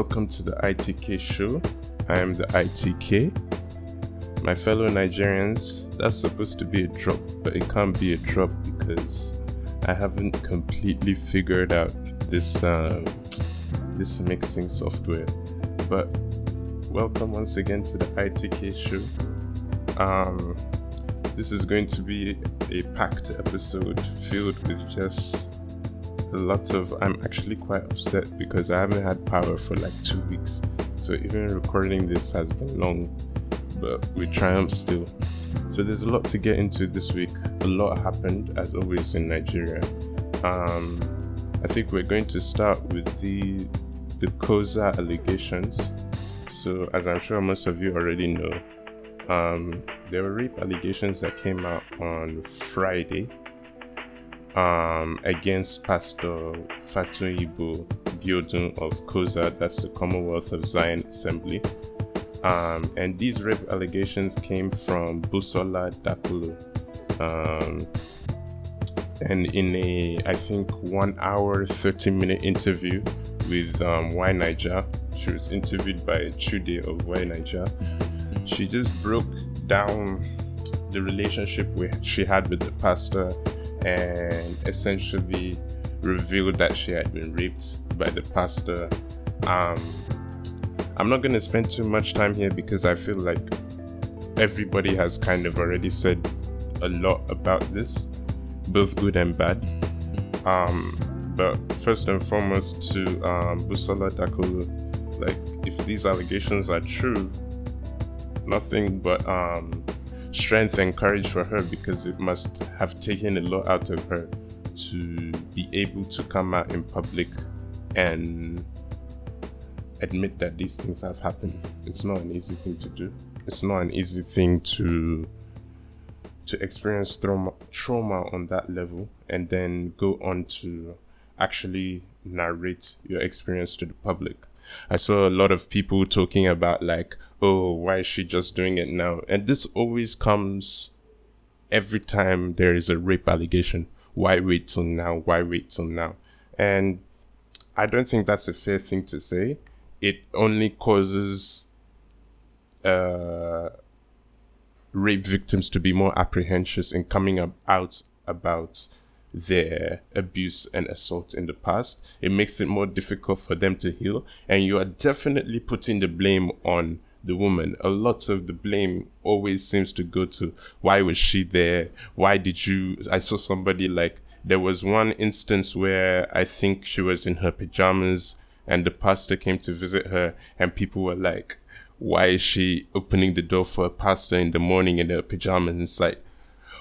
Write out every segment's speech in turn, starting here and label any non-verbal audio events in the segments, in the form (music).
Welcome to the ITK show. I am the ITK. My fellow Nigerians, that's supposed to be a drop, but it can't be a drop because I haven't completely figured out this uh, this mixing software. But welcome once again to the ITK show. Um, this is going to be a packed episode filled with just a lot of. I'm actually quite upset because I haven't had power for like two weeks. So even recording this has been long, but we triumph still. So there's a lot to get into this week. A lot happened, as always, in Nigeria. Um, I think we're going to start with the the COSA allegations. So, as I'm sure most of you already know, um, there were rape allegations that came out on Friday um, against Pastor Fatoyinbo Biodun of COSA, that's the Commonwealth of Zion Assembly. Um, and these rape allegations came from Busola Dakolo. Um, and in a, I think, one hour, 30 minute interview with um, YNaija, she was interviewed by Chude of YNaija. She just broke down the relationship we, she had with the pastor and essentially revealed that she had been raped by the pastor. Um, I'm not going to spend too much time here because I feel like everybody has kind of already said a lot about this, both good and bad. Um, but first and foremost, to um, Busola Dakolo, like if these allegations are true, nothing but um, strength and courage for her because it must have taken a lot out of her to be able to come out in public and admit that these things have happened. It's not an easy thing to do. It's not an easy thing to to experience trauma, trauma on that level and then go on to actually narrate your experience to the public. I saw a lot of people talking about like, oh, why is she just doing it now? And this always comes every time there is a rape allegation. Why wait till now? Why wait till now? And I don't think that's a fair thing to say. It only causes uh, rape victims to be more apprehensive in coming up out about their abuse and assault in the past. It makes it more difficult for them to heal, and you are definitely putting the blame on the woman. A lot of the blame always seems to go to why was she there? Why did you? I saw somebody like there was one instance where I think she was in her pajamas and the pastor came to visit her, and people were like, why is she opening the door for a pastor in the morning in her pajamas? And it's like,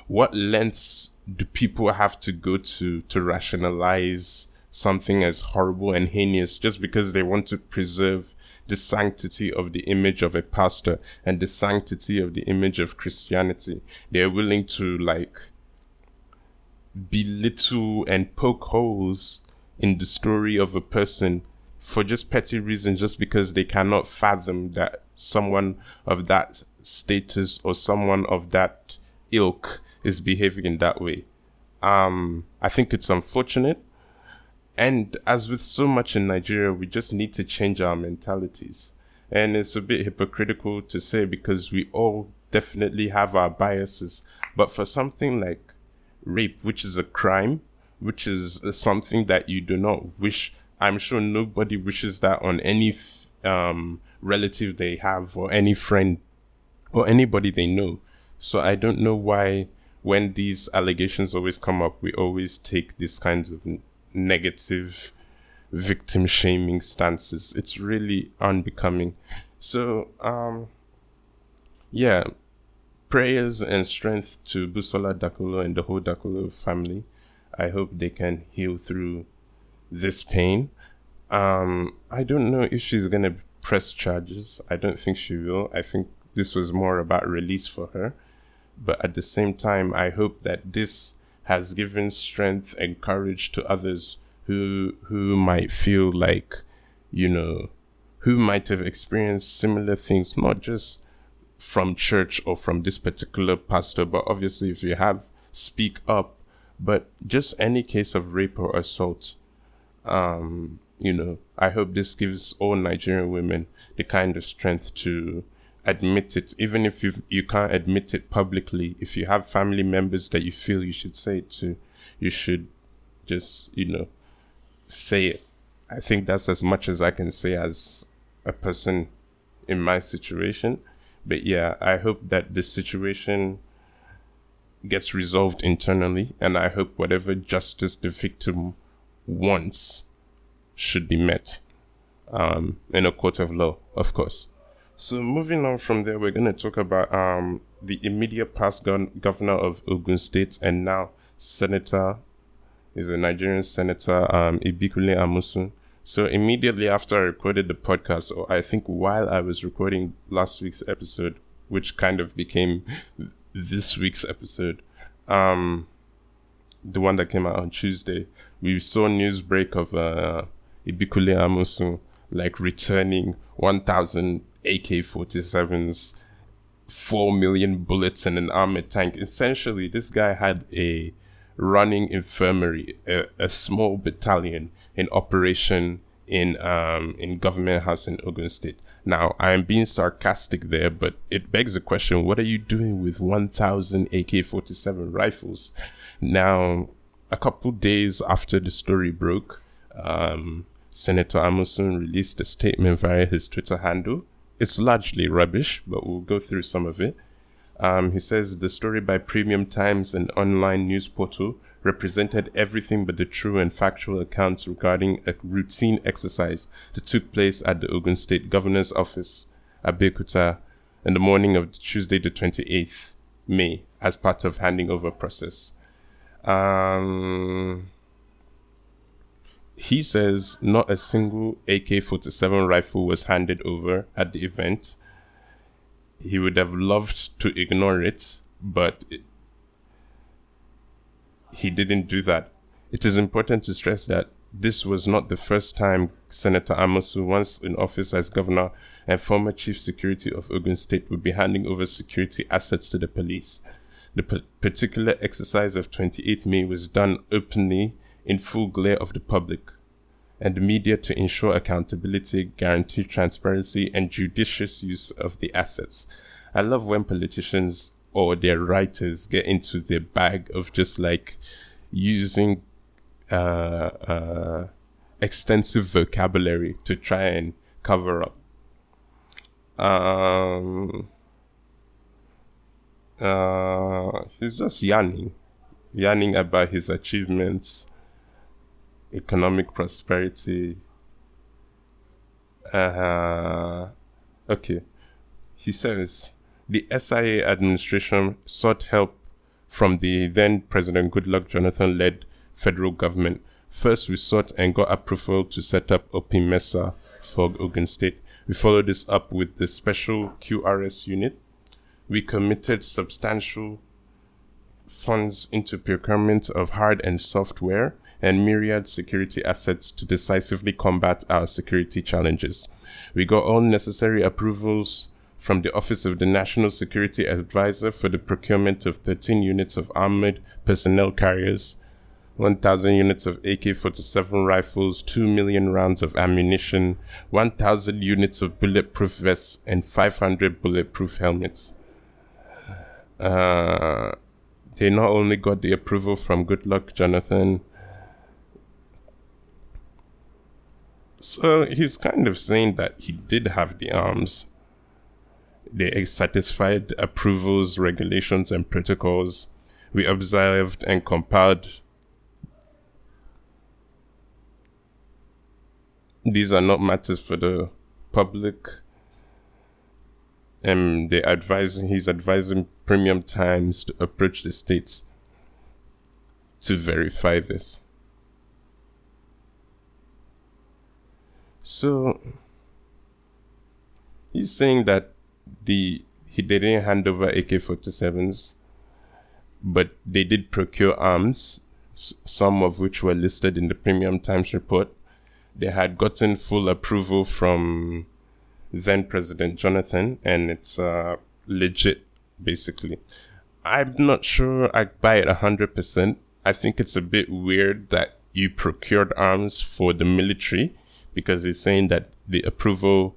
what lengths do people have to go to to rationalize something as horrible and heinous just because they want to preserve the sanctity of the image of a pastor and the sanctity of the image of Christianity. They're willing to like belittle and poke holes in the story of a person for just petty reasons, just because they cannot fathom that someone of that status or someone of that ilk is behaving in that way. Um, I think it's unfortunate. And as with so much in Nigeria, we just need to change our mentalities. And it's a bit hypocritical to say because we all definitely have our biases. But for something like rape, which is a crime, which is something that you do not wish, I'm sure nobody wishes that on any um, relative they have or any friend or anybody they know. So I don't know why when these allegations always come up, we always take these kinds of negative victim shaming stances. It's really unbecoming. So, um, yeah, prayers and strength to Busola Dakolo and the whole Dakolo family. I hope they can heal through this pain. Um, I don't know if she's gonna press charges. I don't think she will. I think this was more about release for her. But at the same time, I hope that this has given strength and courage to others who who might feel like, you know, who might have experienced similar things, not just from church or from this particular pastor, but obviously if you have, speak up. But just any case of rape or assault, um, you know, I hope this gives all Nigerian women the kind of strength to admit it, even if you you can't admit it publicly. If you have family members that you feel you should say it to, you should just you know say it. I think that's as much as I can say as a person in my situation. But yeah, I hope that the situation gets resolved internally, and I hope whatever justice the victim wants should be met um, in a court of law, of course. So moving on from there, we're going to talk about um, the immediate past governor of Ogun State and now senator is a Nigerian senator, um, Ibikunle Amosun. So immediately after I recorded the podcast, or I think while I was recording last week's episode, which kind of became this week's episode, um, the one that came out on Tuesday, we saw news break of uh, Ibikunle Amosun like returning 1,000 AK-47s, 4 million bullets, and an armored tank. Essentially, this guy had a running infirmary, a, a small battalion in operation in um, in Government House in Ogun State. Now, I am being sarcastic there, but it begs the question: What are you doing with 1,000 AK-47 rifles? Now, a couple days after the story broke, um, Senator Amosun released a statement via his Twitter handle. It's largely rubbish, but we'll go through some of it. Um, he says the story by Premium Times, an online news portal, represented everything but the true and factual accounts regarding a routine exercise that took place at the Ogun State Governor's Office, Abeokuta, in the morning of Tuesday, the 28th May, as part of handing over process. Um, he says not a single AK 47 rifle was handed over at the event he would have loved to ignore it, but it, he didn't do that. It is important to stress that this was not the first time Senator Amosun, once in office as governor and former chief security of Ogun State, would be handing over security assets to the police. The p- particular exercise of 28th May was done openly in full glare of the public and the media to ensure accountability, guarantee transparency, and judicious use of the assets. I love when politicians or their writers get into their bag of just like using uh, uh, extensive vocabulary to try and cover up. Um, uh, he's just yarning, yarning about his achievements economic prosperity. Uh, okay. He says the SIA administration sought help from the then President Goodluck Jonathan led federal government. First, we sought and got approval to set up OPIMESA for Ogun State. We followed this up with the special QRS unit. We committed substantial funds into procurement of hard and software and myriad security assets to decisively combat our security challenges. We got all necessary approvals from the Office of the National Security Advisor for the procurement of 13 units of armored personnel carriers, 1,000 units of AK 47 rifles, 2 million rounds of ammunition, 1,000 units of bulletproof vests, and 500 bulletproof helmets. Uh, they not only got the approval from Goodluck Jonathan, So he's kind of saying that he did have the arms. They satisfied approvals, regulations, and protocols. We observed and compiled. These are not matters for the public. And they advise he's advising Premium Times to approach the states to verify this. So he's saying that the he didn't hand over AK-47s, but they did procure arms, some of which were listed in the Premium Times report. They had gotten full approval from then President Jonathan, and it's uh, legit, basically. I'm not sure I buy it 100%. I think it's a bit weird that you procured arms for the military because he's saying that the approval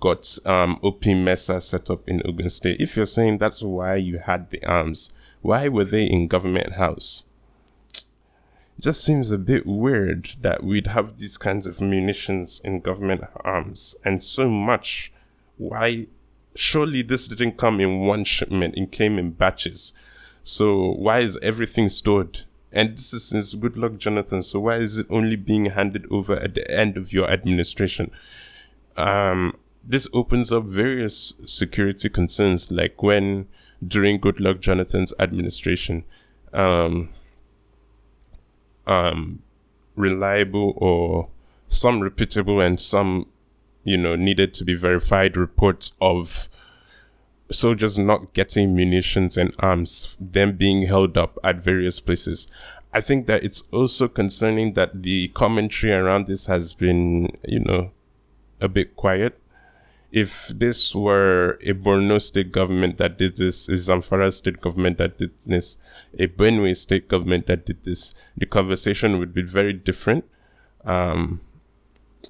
got um, OP Mesa set up in Ogun State. If you're saying that's why you had the arms, why were they in government house? It just seems a bit weird that we'd have these kinds of munitions in government arms and so much. Why? Surely this didn't come in one shipment, it came in batches. So why is everything stored? And this is since Goodluck Jonathan. So why is it only being handed over at the end of your administration? Um, this opens up various security concerns, like when during Goodluck Jonathan's administration, um, um, reliable or some reputable and some, you know, needed to be verified reports of soldiers not getting munitions and arms, them being held up at various places. I think that it's also concerning that the commentary around this has been, you know, a bit quiet. If this were a Borno state government that did this, a Zamfara state government that did this, a Benue state government that did this, the conversation would be very different. Um,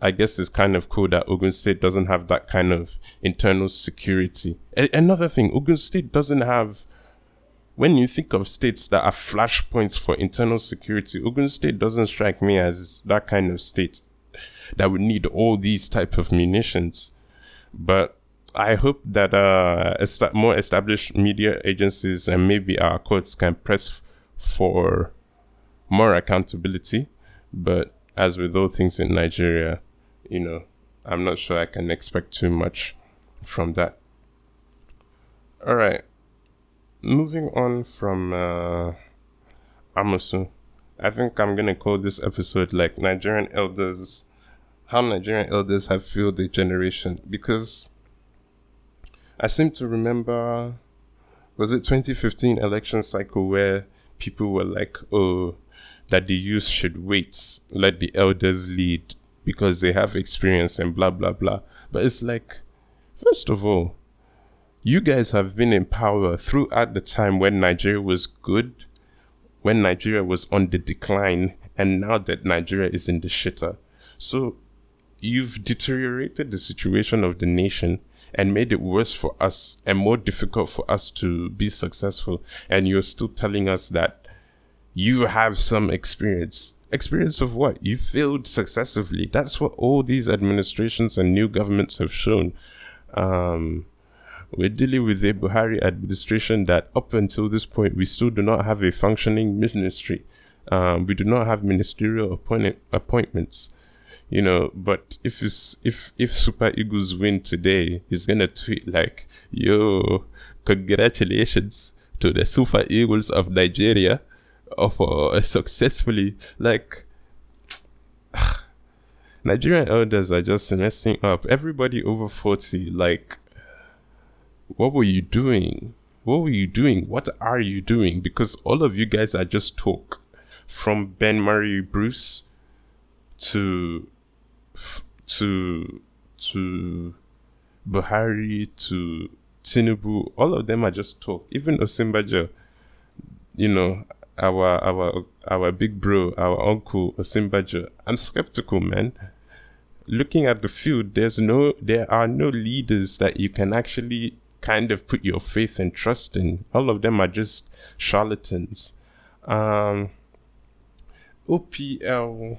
I guess it's kind of cool that Ogun State doesn't have that kind of internal security. A- another thing, Ogun State doesn't have. When you think of states that are flashpoints for internal security, Ogun State doesn't strike me as that kind of state that would need all these type of munitions. But I hope that uh, est- more established media agencies and maybe our courts can press for more accountability. But as with all things in Nigeria, you know, I'm not sure I can expect too much from that. All right. Moving on from uh, Amosu, I think I'm to call this episode like Nigerian elders, how Nigerian elders have fueled the generation. Because I seem to remember, was it 2015 election cycle where people were like, oh, that the youth should wait, let the elders lead because they have experience and blah blah blah. But it's like, first of all, you guys have been in power throughout the time when Nigeria was good, when Nigeria was on the decline, and now that Nigeria is in the shitter. So you've deteriorated the situation of the nation and made it worse for us and more difficult for us to be successful. And you're still telling us that you have some experience. Experience of what? You failed successively. That's what all these administrations and new governments have shown. Um, we're dealing with a Buhari administration that, up until this point, we still do not have a functioning ministry. Um, we do not have ministerial appoint- appointments. You know, but if if if Super Eagles win today, he's gonna tweet like, "Yo, congratulations to the Super Eagles of Nigeria." Of uh, (laughs) successfully like (sighs) Nigerian elders are just messing up. Everybody over 40, like, what were you doing? What were you doing? What are you doing? Because all of you guys are just talk. From Ben Murray Bruce to to to Buhari to Tinubu, all of them are just talk. Even Osinbajo, you know, our our our big bro, our uncle Osinbajo. I'm skeptical, man. Looking at the field, there's no there are no leaders that you can actually kind of put your faith and trust in. All of them are just charlatans. Um, OPL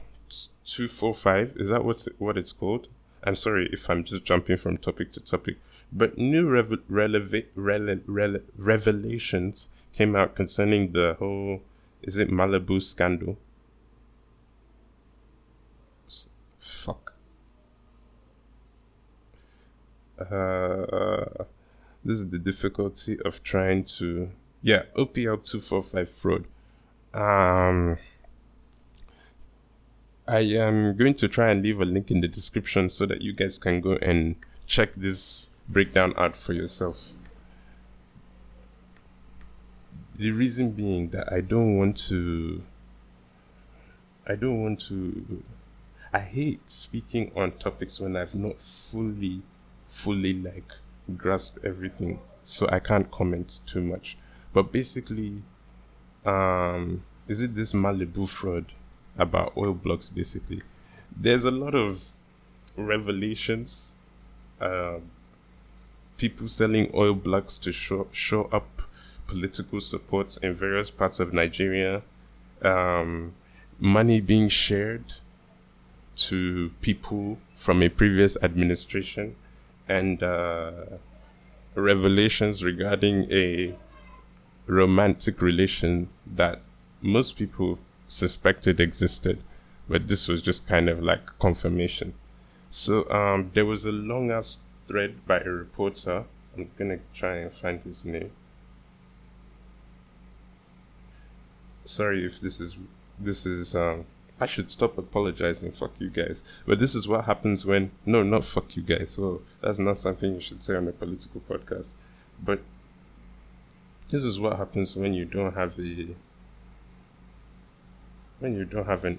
two four five is that what's what it's called? I'm sorry if I'm just jumping from topic to topic, but new releva- rele- rele- revelations came out concerning the whole is it Malabu scandal? Fuck. Uh, this is the difficulty of trying to yeah OPL two four five fraud. Um, I am going to try and leave a link in the description so that you guys can go and check this breakdown out for yourself. The reason being that I don't want to. I don't want to. I hate speaking on topics when I've not fully, fully like grasped everything, so I can't comment too much. But basically, um, is it this Malabu fraud about oil blocks? Basically, there's a lot of revelations, uh, people selling oil blocks to show, show up political support in various parts of Nigeria, um, money being shared to people from a previous administration, and uh, revelations regarding a romantic relation that most people suspected existed, but this was just kind of like confirmation. So um, there was a long ass thread by a reporter. I'm gonna try and find his name. Sorry if this is this is um I should stop apologizing. Fuck you guys. But this is what happens when no, not fuck you guys. Well, that's not something you should say on a political podcast. But this is what happens when you don't have a when you don't have an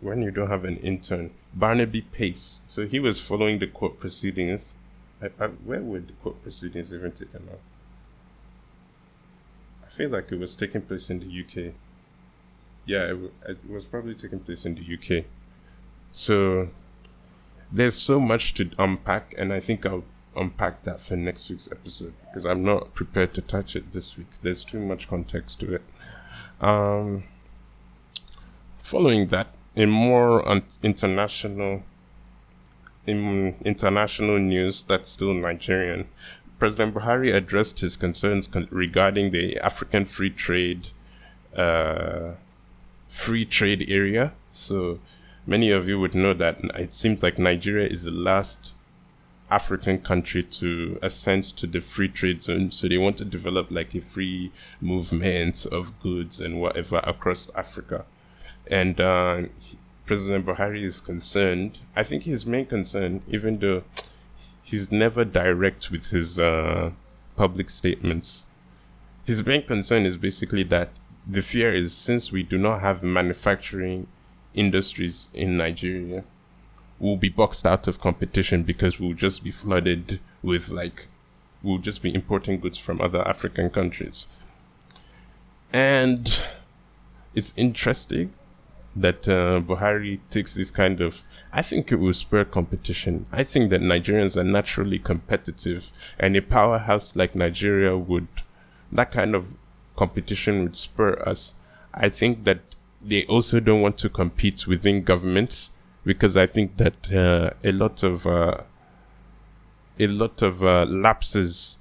when you don't have an intern. Barnaby Pace. So he was following the court proceedings. I, I, where were the court proceedings even taken up? I feel like it was taking place in the UK. Yeah, it, it was probably taking place in the UK. So there's so much to unpack, and I think I'll unpack that for next week's episode because I'm not prepared to touch it this week. There's too much context to it. Um, following that, in more un- international in international news that's still Nigerian, President Buhari addressed his concerns con- regarding the African free trade uh, free trade area. So many of you would know that it seems like Nigeria is the last African country to ascend to the free trade zone. So they want to develop like a free movement of goods and whatever across Africa. And uh, President Buhari is concerned. I think his main concern, even though he's never direct with his uh, public statements, his main concern is basically that the fear is since we do not have manufacturing industries in Nigeria, we'll be boxed out of competition because we'll just be flooded with like we'll just be importing goods from other African countries. And it's interesting that uh, Buhari takes this kind of. I think it will spur competition. I think that Nigerians are naturally competitive, and a powerhouse like Nigeria would, that kind of competition would spur us. I think that they also don't want to compete within governments because I think that uh, a lot of uh, a lot of uh, lapses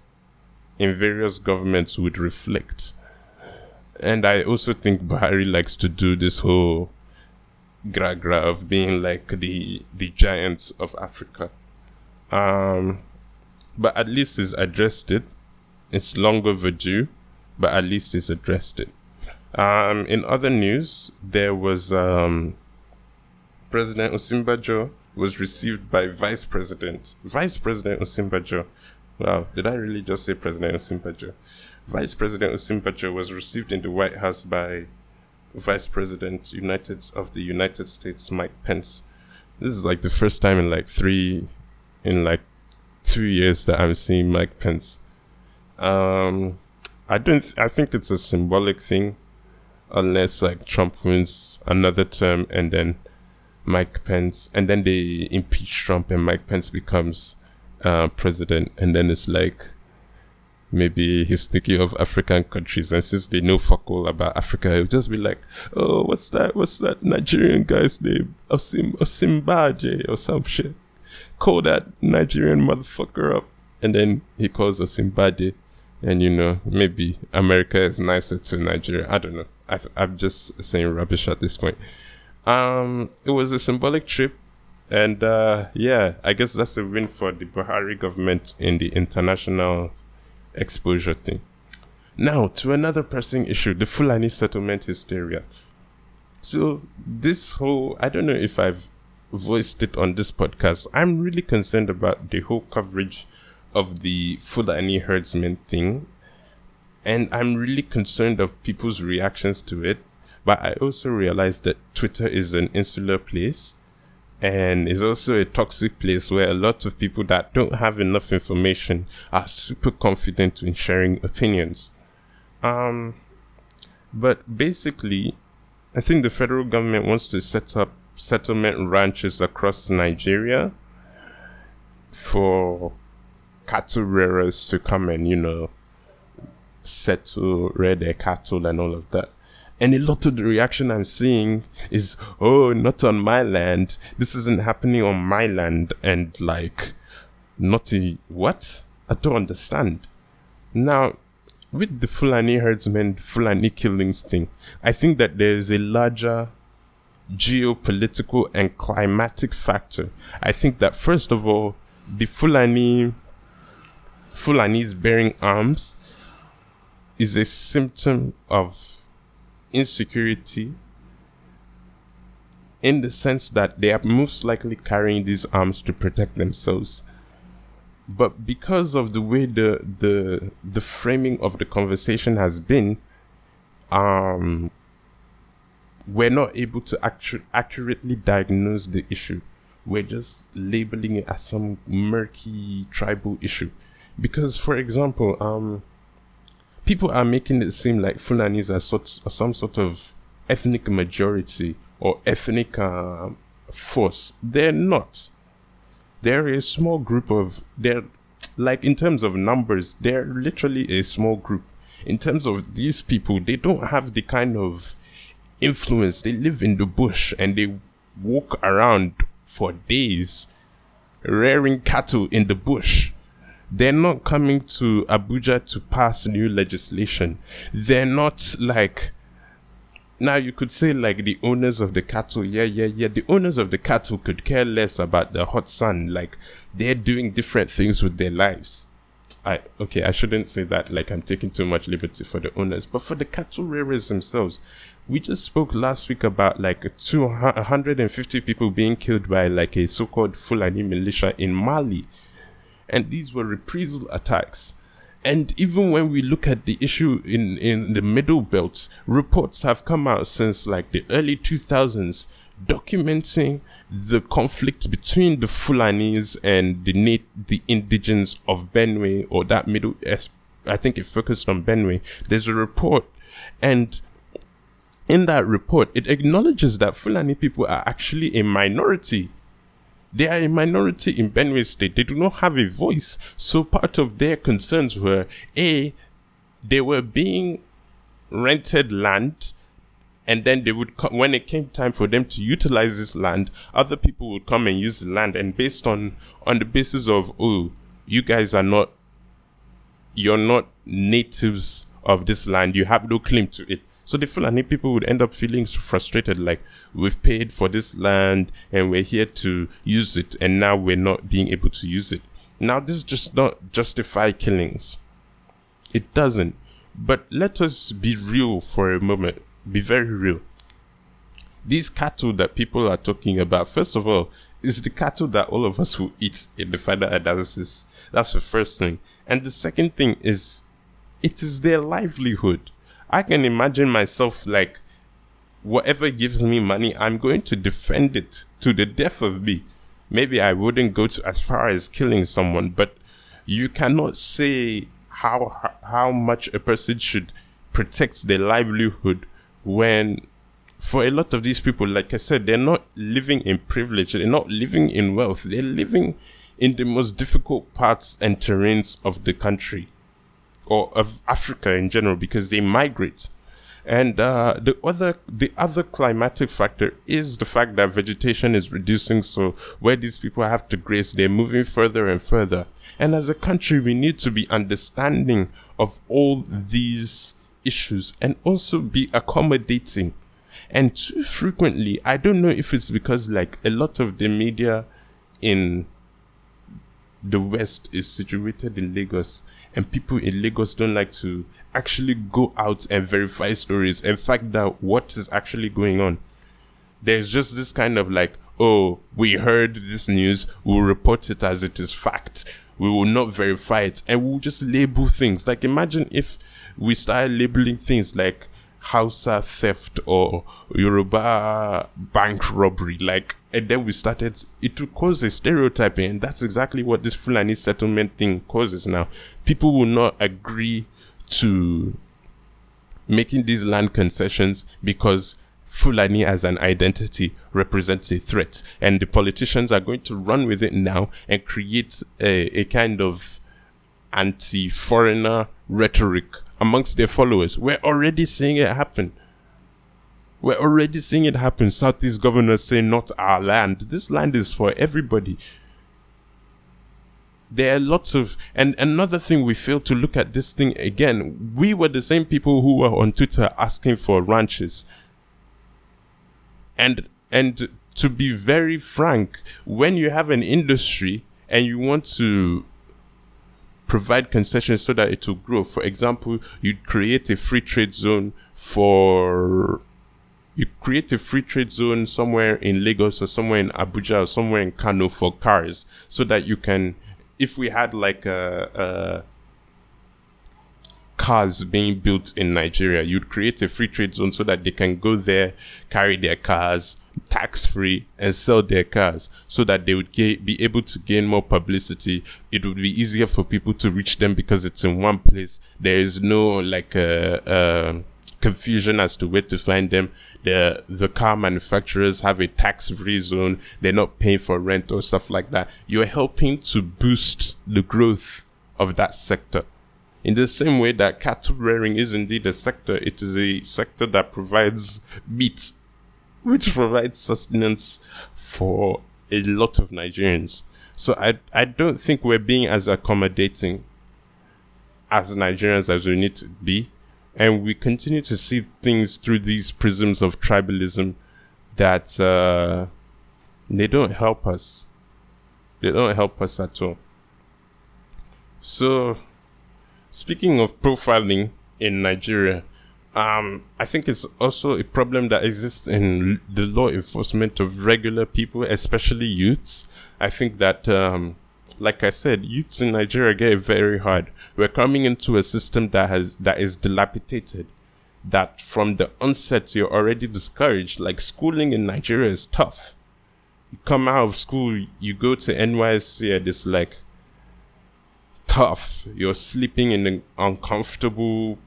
in various governments would reflect. And I also think Buhari likes to do this whole gra gra of being like the the giants of Africa. Um, but at least he's addressed it. It's long overdue, but at least it's addressed it. Um, in other news, there was um, President Osinbajo was received by Vice President Vice President Osinbajo. Wow, did I really just say President Osinbajo? Vice President Osinbajo was received in the White House by Vice President United of the United States Mike Pence. This is like the first time in like three, in like two years that I'm seeing Mike Pence. Um, I don't. I think it's a symbolic thing, unless like Trump wins another term and then Mike Pence, and then they impeach Trump and Mike Pence becomes uh, president, and then it's like maybe he's thinking of African countries, and since they know fuck all about Africa, he'll just be like, "Oh, what's that? What's that Nigerian guy's name? Osim Osinbajo or some shit? Call that Nigerian motherfucker up." And then he calls Osinbajo, and you know maybe America is nicer to Nigeria. I don't know. i I'm just saying rubbish at this point. Um, it was a symbolic trip. And uh, yeah, I guess that's a win for the Buhari government in the international exposure thing. Now, to another pressing issue the Fulani settlement hysteria. So, this whole, I don't know if I've voiced it on this podcast. I'm really concerned about the whole coverage of the Fulani herdsmen thing. And I'm really concerned of people's reactions to it. But I also realize that Twitter is an insular place and it's also a toxic place where a lot of people that don't have enough information are super confident in sharing opinions. Um, but basically, I think the federal government wants to set up settlement ranches across Nigeria for cattle rearers to come and, you know, settle, rear their cattle and all of that. And a lot of the reaction I'm seeing is, oh, not on my land. This isn't happening on my land. And like, not a, what? I don't understand. Now, with the Fulani herdsmen, Fulani killings thing, I think that there's a larger geopolitical and climatic factor. I think that first of all, the Fulani Fulanis bearing arms is a symptom of insecurity in the sense that they are most likely carrying these arms to protect themselves. But because of the way the the the framing of the conversation has been um we're not able to actu- accurately diagnose the issue. We're just labeling it as some murky tribal issue because for example um people are making it seem like fulanis are, sort, are some sort of ethnic majority or ethnic uh, force. They're not. They're a small group of they're like in terms of numbers they're literally a small group. In terms of these people they don't have the kind of influence. They live in the bush and they walk around for days rearing cattle in the bush they're not coming to abuja to pass new legislation they're not like now you could say like the owners of the cattle, yeah, yeah, yeah. The owners of the cattle could care less about the hot sun. Like they're doing different things with their lives. I okay, I shouldn't say that like I'm taking too much liberty for the owners, but for the cattle rearers themselves, we just spoke last week about like 250 people being killed by like a so-called Fulani militia in Mali, and these were reprisal attacks. And even when we look at the issue in, in the middle belt, reports have come out since like the early 2000s documenting the conflict between the Fulanis and the nat- the indigens of Benue or that middle I think it focused on Benue. There's a report and in that report it acknowledges that Fulani people are actually a minority they are a minority in Benue State. They do not have a voice. So part of their concerns were A, they were being rented land and then they would come when it came time for them to utilize this land other people would come and use the land and based on on the basis of oh you guys are not you're not natives of this land you have no claim to it so the Fulani people would end up feeling frustrated, like we've paid for this land and we're here to use it, and now we're not being able to use it. Now this does not justify killings. It doesn't. But let us be real for a moment. Be very real. These cattle that people are talking about, first of all, is the cattle that all of us will eat in the final analysis. That's the first thing. And the second thing is, it is their livelihood I can imagine myself like, whatever gives me money, I'm going to defend it to the death of me. Maybe I wouldn't go to as far as killing someone, but you cannot say how how much a person should protect their livelihood when for a lot of these people like i said they're not living in privilege they're not living in wealth they're living in the most difficult parts and terrains of the country or of Africa in general because they migrate. And uh, the other the other climatic factor is the fact that vegetation is reducing. So where these people have to graze, they're moving further and further. And as a country, we need to be understanding of all these issues and also be accommodating. And too frequently, I don't know if it's because like a lot of the media in the West is situated in Lagos and people in Lagos don't like to actually go out and verify stories and fact out what is actually going on. There's just this kind of like, oh, we heard this news, we'll report it as it is fact. We will not verify it and we'll just label things. Like imagine if we start labeling things like Hausa theft or Yoruba bank robbery. Like, and then we started, it will cause a stereotyping, and that's exactly what this Fulani settlement thing causes now. People will not agree to making these land concessions because Fulani as an identity represents a threat. And the politicians are going to run with it now and create a, a kind of anti foreigner rhetoric amongst their followers. We're already seeing it happen. We're already seeing it happen. Southeast governors say, not our land. This land is for everybody. There are lots of, and another thing we fail to look at this thing again. We were the same people who were on Twitter asking for ranches. And, and to be very frank, when you have an industry and you want to provide concessions so that it will grow. For example, you create a free trade zone for you create a free trade zone somewhere in Lagos or somewhere in Abuja or somewhere in Kano for cars so that you can if we had like a, a cars being built in Nigeria, you'd create a free trade zone so that they can go there, carry their cars tax free, and sell their cars so that they would be able to gain more publicity. It would be easier for people to reach them because it's in one place. There is no like uh, uh, confusion as to where to find them. The the car manufacturers have a tax free zone. They're not paying for rent or stuff like that. You're helping to boost the growth of that sector. In the same way that cattle rearing is indeed a sector, it is a sector that provides meat, which provides sustenance for a lot of Nigerians. So I I don't think we're being as accommodating as Nigerians as we need to be. And we continue to see things through these prisms of tribalism that uh, they don't help us. They don't help us at all. So Speaking of profiling in Nigeria, um, I think it's also a problem that exists in the law enforcement of regular people, especially youths. I think that, um, like I said, youths in Nigeria get very hard. We're coming into a system that has that is dilapidated. That from the onset you're already discouraged. Like schooling in Nigeria is tough. You come out of school, you go to NYSC, and it's like tough. You're sleeping in uncomfortable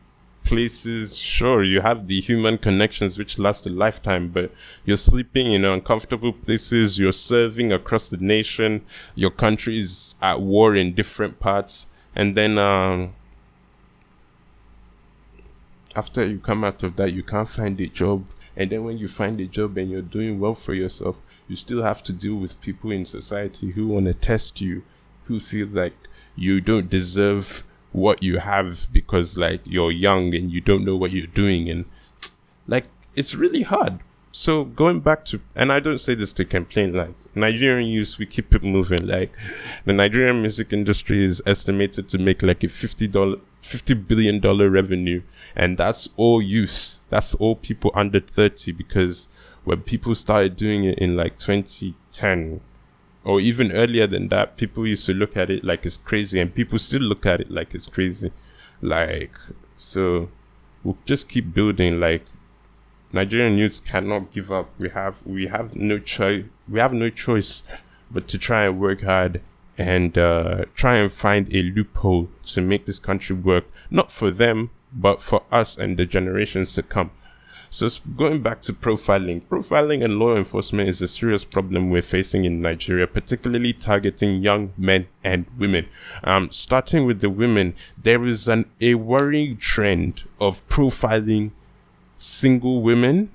places. Sure, you have the human connections which last a lifetime, but you're sleeping in uncomfortable places. You're serving across the nation. Your country is at war in different parts. And then, um, after you come out of that, you can't find a job. And then when you find a job and you're doing well for yourself, you still have to deal with people in society who want to test you, who feel like you don't deserve what you have because like you're young and you don't know what you're doing and like it's really hard. So going back to and i don't say this to complain like nigerian youth we keep it moving. Like the nigerian music industry is estimated to make like a 50 dollar 50 billion dollar revenue. And that's all youth that's all people under 30 because when people started doing it in like 2010 or even earlier than that, people used to look at it like it's crazy, and people still look at it like it's crazy. Like, so we'll just keep building. Like, Nigerian youths cannot give up. We have we have no choice. We have no choice but to try and work hard and uh, try and find a loophole to make this country work, not for them, but for us and the generations to come. So going back to profiling, profiling and law enforcement is a serious problem we're facing in Nigeria, particularly targeting young men and women. Um, starting with the women, there is an a worrying trend of profiling single women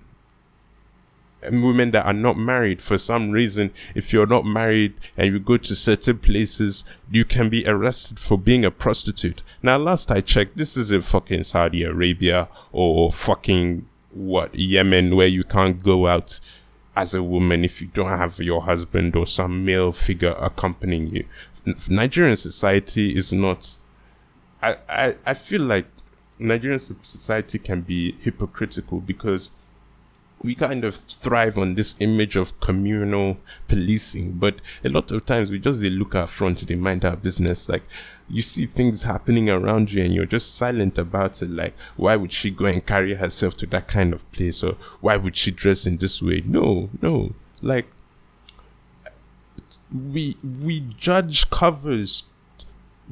and women that are not married. For some reason if you're not married and you go to certain places you can be arrested for being a prostitute. Now last i checked this is in fucking saudi arabia or fucking what Yemen where you can't go out as a woman if you don't have your husband or some male figure accompanying you. Nigerian society is not. I, I, I feel like Nigerian society can be hypocritical because we kind of thrive on this image of communal policing, but a lot of times we just they look our front, they mind our business. Like you see things happening around you and you're just silent about it. Like, why would she go and carry herself to that kind of place? Or why would she dress in this way? No, no. Like, we, we judge covers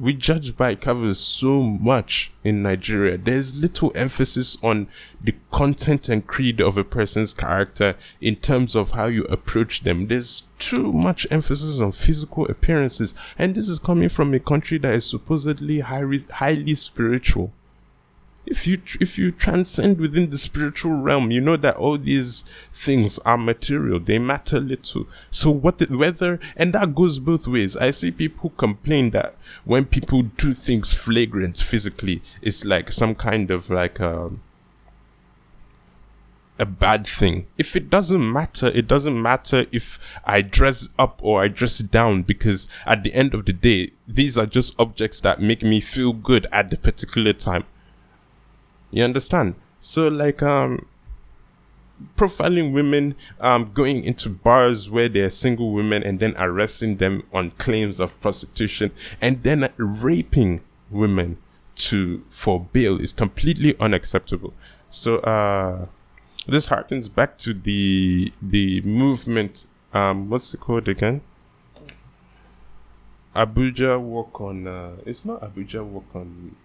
we judge by covers so much in Nigeria. There's little emphasis on the content and creed of a person's character in terms of how you approach them. There's too much emphasis on physical appearances, and this is coming from a country that is supposedly highly, highly spiritual if you if you transcend within the spiritual realm you know that all these things are material they matter little so what the, whether and that goes both ways i see people complain that when people do things flagrant physically it's like some kind of like a um, a bad thing. If it doesn't matter, it doesn't matter if I dress up or I dress down because at the end of the day, these are just objects that make me feel good at the particular time. You understand? So like um profiling women, um going into bars where they're single women and then arresting them on claims of prostitution and then raping women to for bail is completely unacceptable. So uh this harkens back to the the movement um what's the code again? Abuja walk on uh it's not Abuja walk on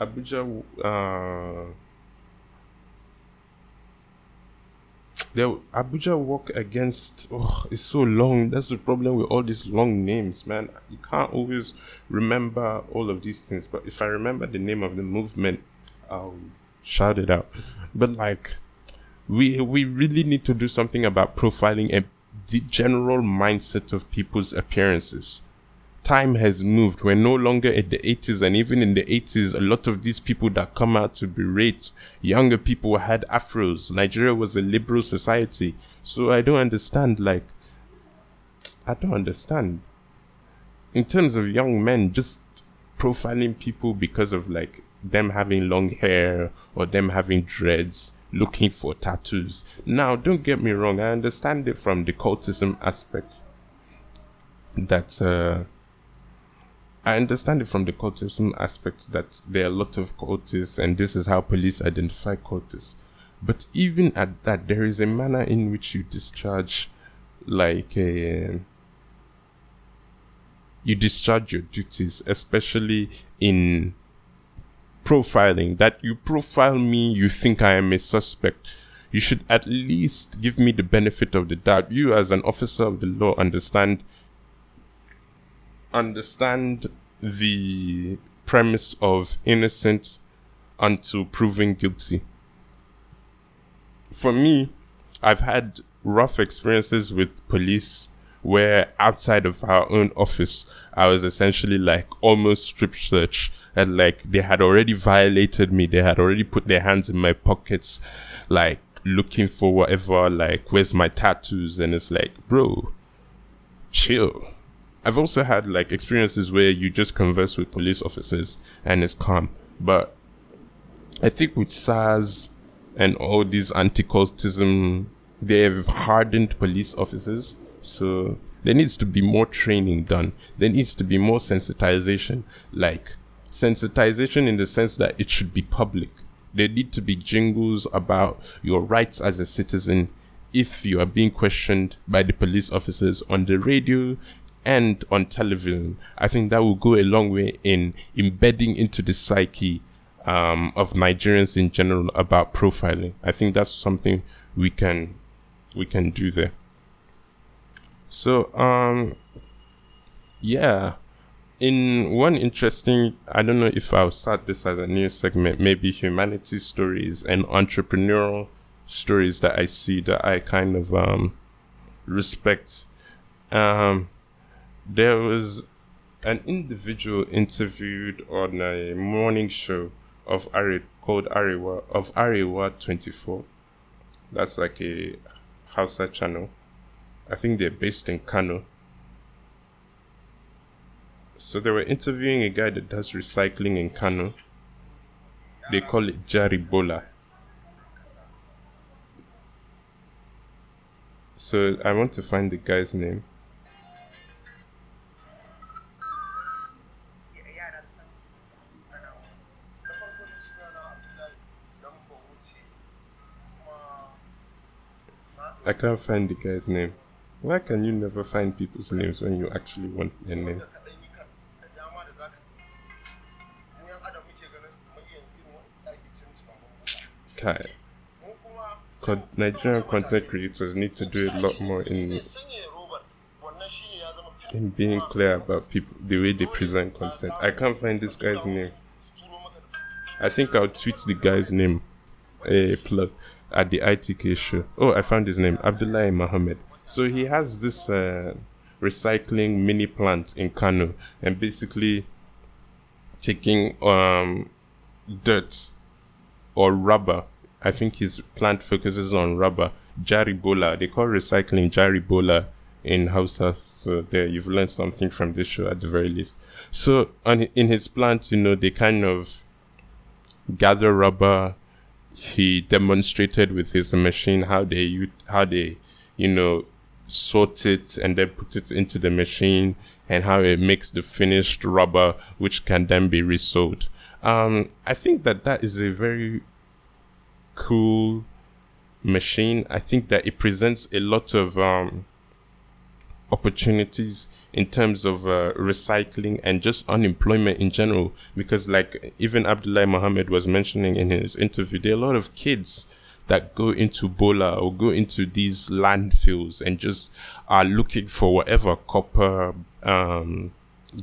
Abuja, uh, the Abuja walk against. Oh, it's so long. That's the problem with all these long names, man. You can't always remember all of these things. But if I remember the name of the movement, I'll shout it out. But like, we we really need to do something about profiling and the general mindset of people's appearances time has moved. We're no longer at the 80s, and even in the 80s, a lot of these people that come out to berate younger people had afros. Nigeria was a liberal society. So I don't understand, like, I don't understand. In terms of young men, just profiling people because of like them having long hair or them having dreads, looking for tattoos. Now, don't get me wrong, I understand it from the cultism aspect. That uh, I understand it from the cultism aspect that there are a lot of cultists, and this is how police identify cultists. But even at that, there is a manner in which you discharge, like a, you discharge your duties, especially in profiling. That you profile me, you think I am a suspect. You should at least give me the benefit of the doubt. You, as an officer of the law, understand understand the premise of innocent until proven guilty. For me, I've had rough experiences with police where outside of our own office, I was essentially like almost strip search and like they had already violated me. They had already put their hands in my pockets, like looking for whatever, like, where's my tattoos? And it's like, bro, chill I've also had like experiences where you just converse with police officers and it's calm. But I think with SARS and all these anti-cultism, they've hardened police officers. So there needs to be more training done. There needs to be more sensitization, like sensitization in the sense that it should be public. There need to be jingles about your rights as a citizen if you are being questioned by the police officers on the radio and on television, I think that will go a long way in embedding into the psyche um, of Nigerians in general about profiling. I think that's something we can we can do there. So um yeah. In one interesting I don't know if I'll start this as a new segment, maybe humanity stories and entrepreneurial stories that I see that I kind of um respect. Um there was an individual interviewed on a morning show of Ari called Arewa of Arewa 24. That's like a Hausa channel. I think they're based in Kano. So they were interviewing a guy that does recycling in Kano. They call it Jaribola. So I want to find the guy's name. I can't find the guy's name. Why can you never find people's names when you actually want their name? Kai. So Nigerian content creators need to do a lot more in in being clear about people the way they present content. I can't find this guy's name. I think I'll tweet the guy's name. A plug at the ITK show. Oh, I found his name, Abdullah Mohammed. So he has this uh, recycling mini plant in Kano, and basically taking um, dirt or rubber. I think his plant focuses on rubber. Jaribola, they call recycling Jaribola in Hausa. So there, you've learned something from this show at the very least. So on in his plant, you know, they kind of gather rubber. He demonstrated with his machine how they how they, you know, sort it and then put it into the machine and how it makes the finished rubber, which can then be resold. Um, I think that that is a very cool machine. I think that it presents a lot of um, opportunities in terms of uh, recycling and just unemployment in general. Because, like even Abdullah Mohammed was mentioning in his interview, there are a lot of kids that go into Bola or go into these landfills and just are looking for whatever copper, um,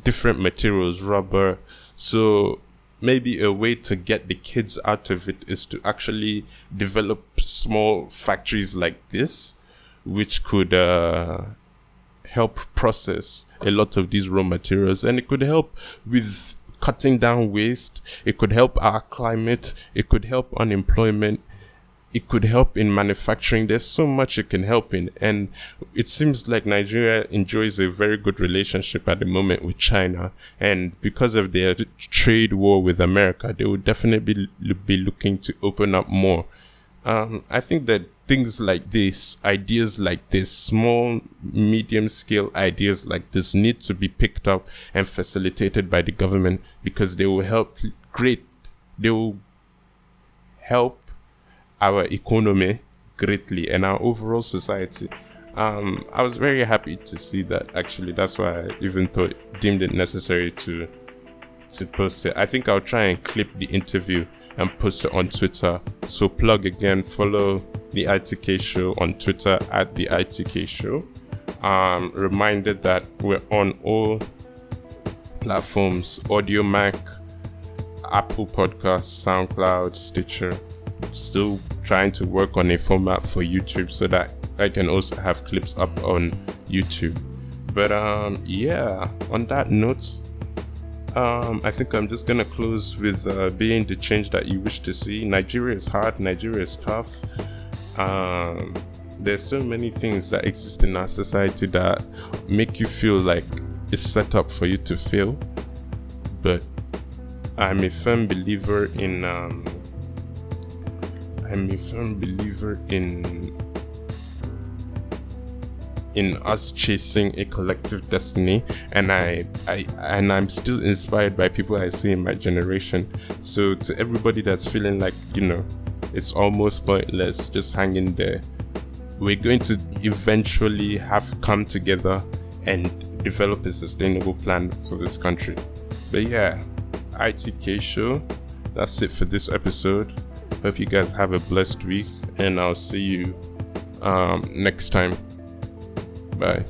different materials, rubber. So maybe a way to get the kids out of it is to actually develop small factories like this, which could uh, help process a lot of these raw materials and it could help with cutting down waste. It could help our climate. It could help unemployment. It could help in manufacturing. There's so much it can help in. And it seems like Nigeria enjoys a very good relationship at the moment with China. And because of their trade war with America, they would definitely be looking to open up more. Um, I think that things like this, ideas like this, small, medium scale ideas like this need to be picked up and facilitated by the government because they will help great, they will help our economy greatly and our overall society. Um, I was very happy to see that actually. That's why I even thought deemed it necessary to to post it. I think I'll try and clip the interview and post it on Twitter. So plug again, follow the ITK show on Twitter at the ITK show. Um, reminded that we're on all platforms Audiomack, Apple Podcasts, SoundCloud, Stitcher. Still trying to work on a format for YouTube so that I can also have clips up on YouTube. But um, yeah, on that note, um, I think I'm just gonna close with uh, being the change that you wish to see. Nigeria is hard. Nigeria is tough. Um, there's so many things that exist in our society that make you feel like it's set up for you to fail. But I'm a firm believer in. Um, I'm a firm believer in in us chasing a collective destiny and I, I and I'm still inspired by people I see in my generation. So to everybody that's feeling like, you know, it's almost pointless, just hang in there. We're going to eventually have come together and develop a sustainable plan for this country. But yeah, ITK show. That's it for this episode. Hope you guys have a blessed week, and I'll see you um, next time. Bye.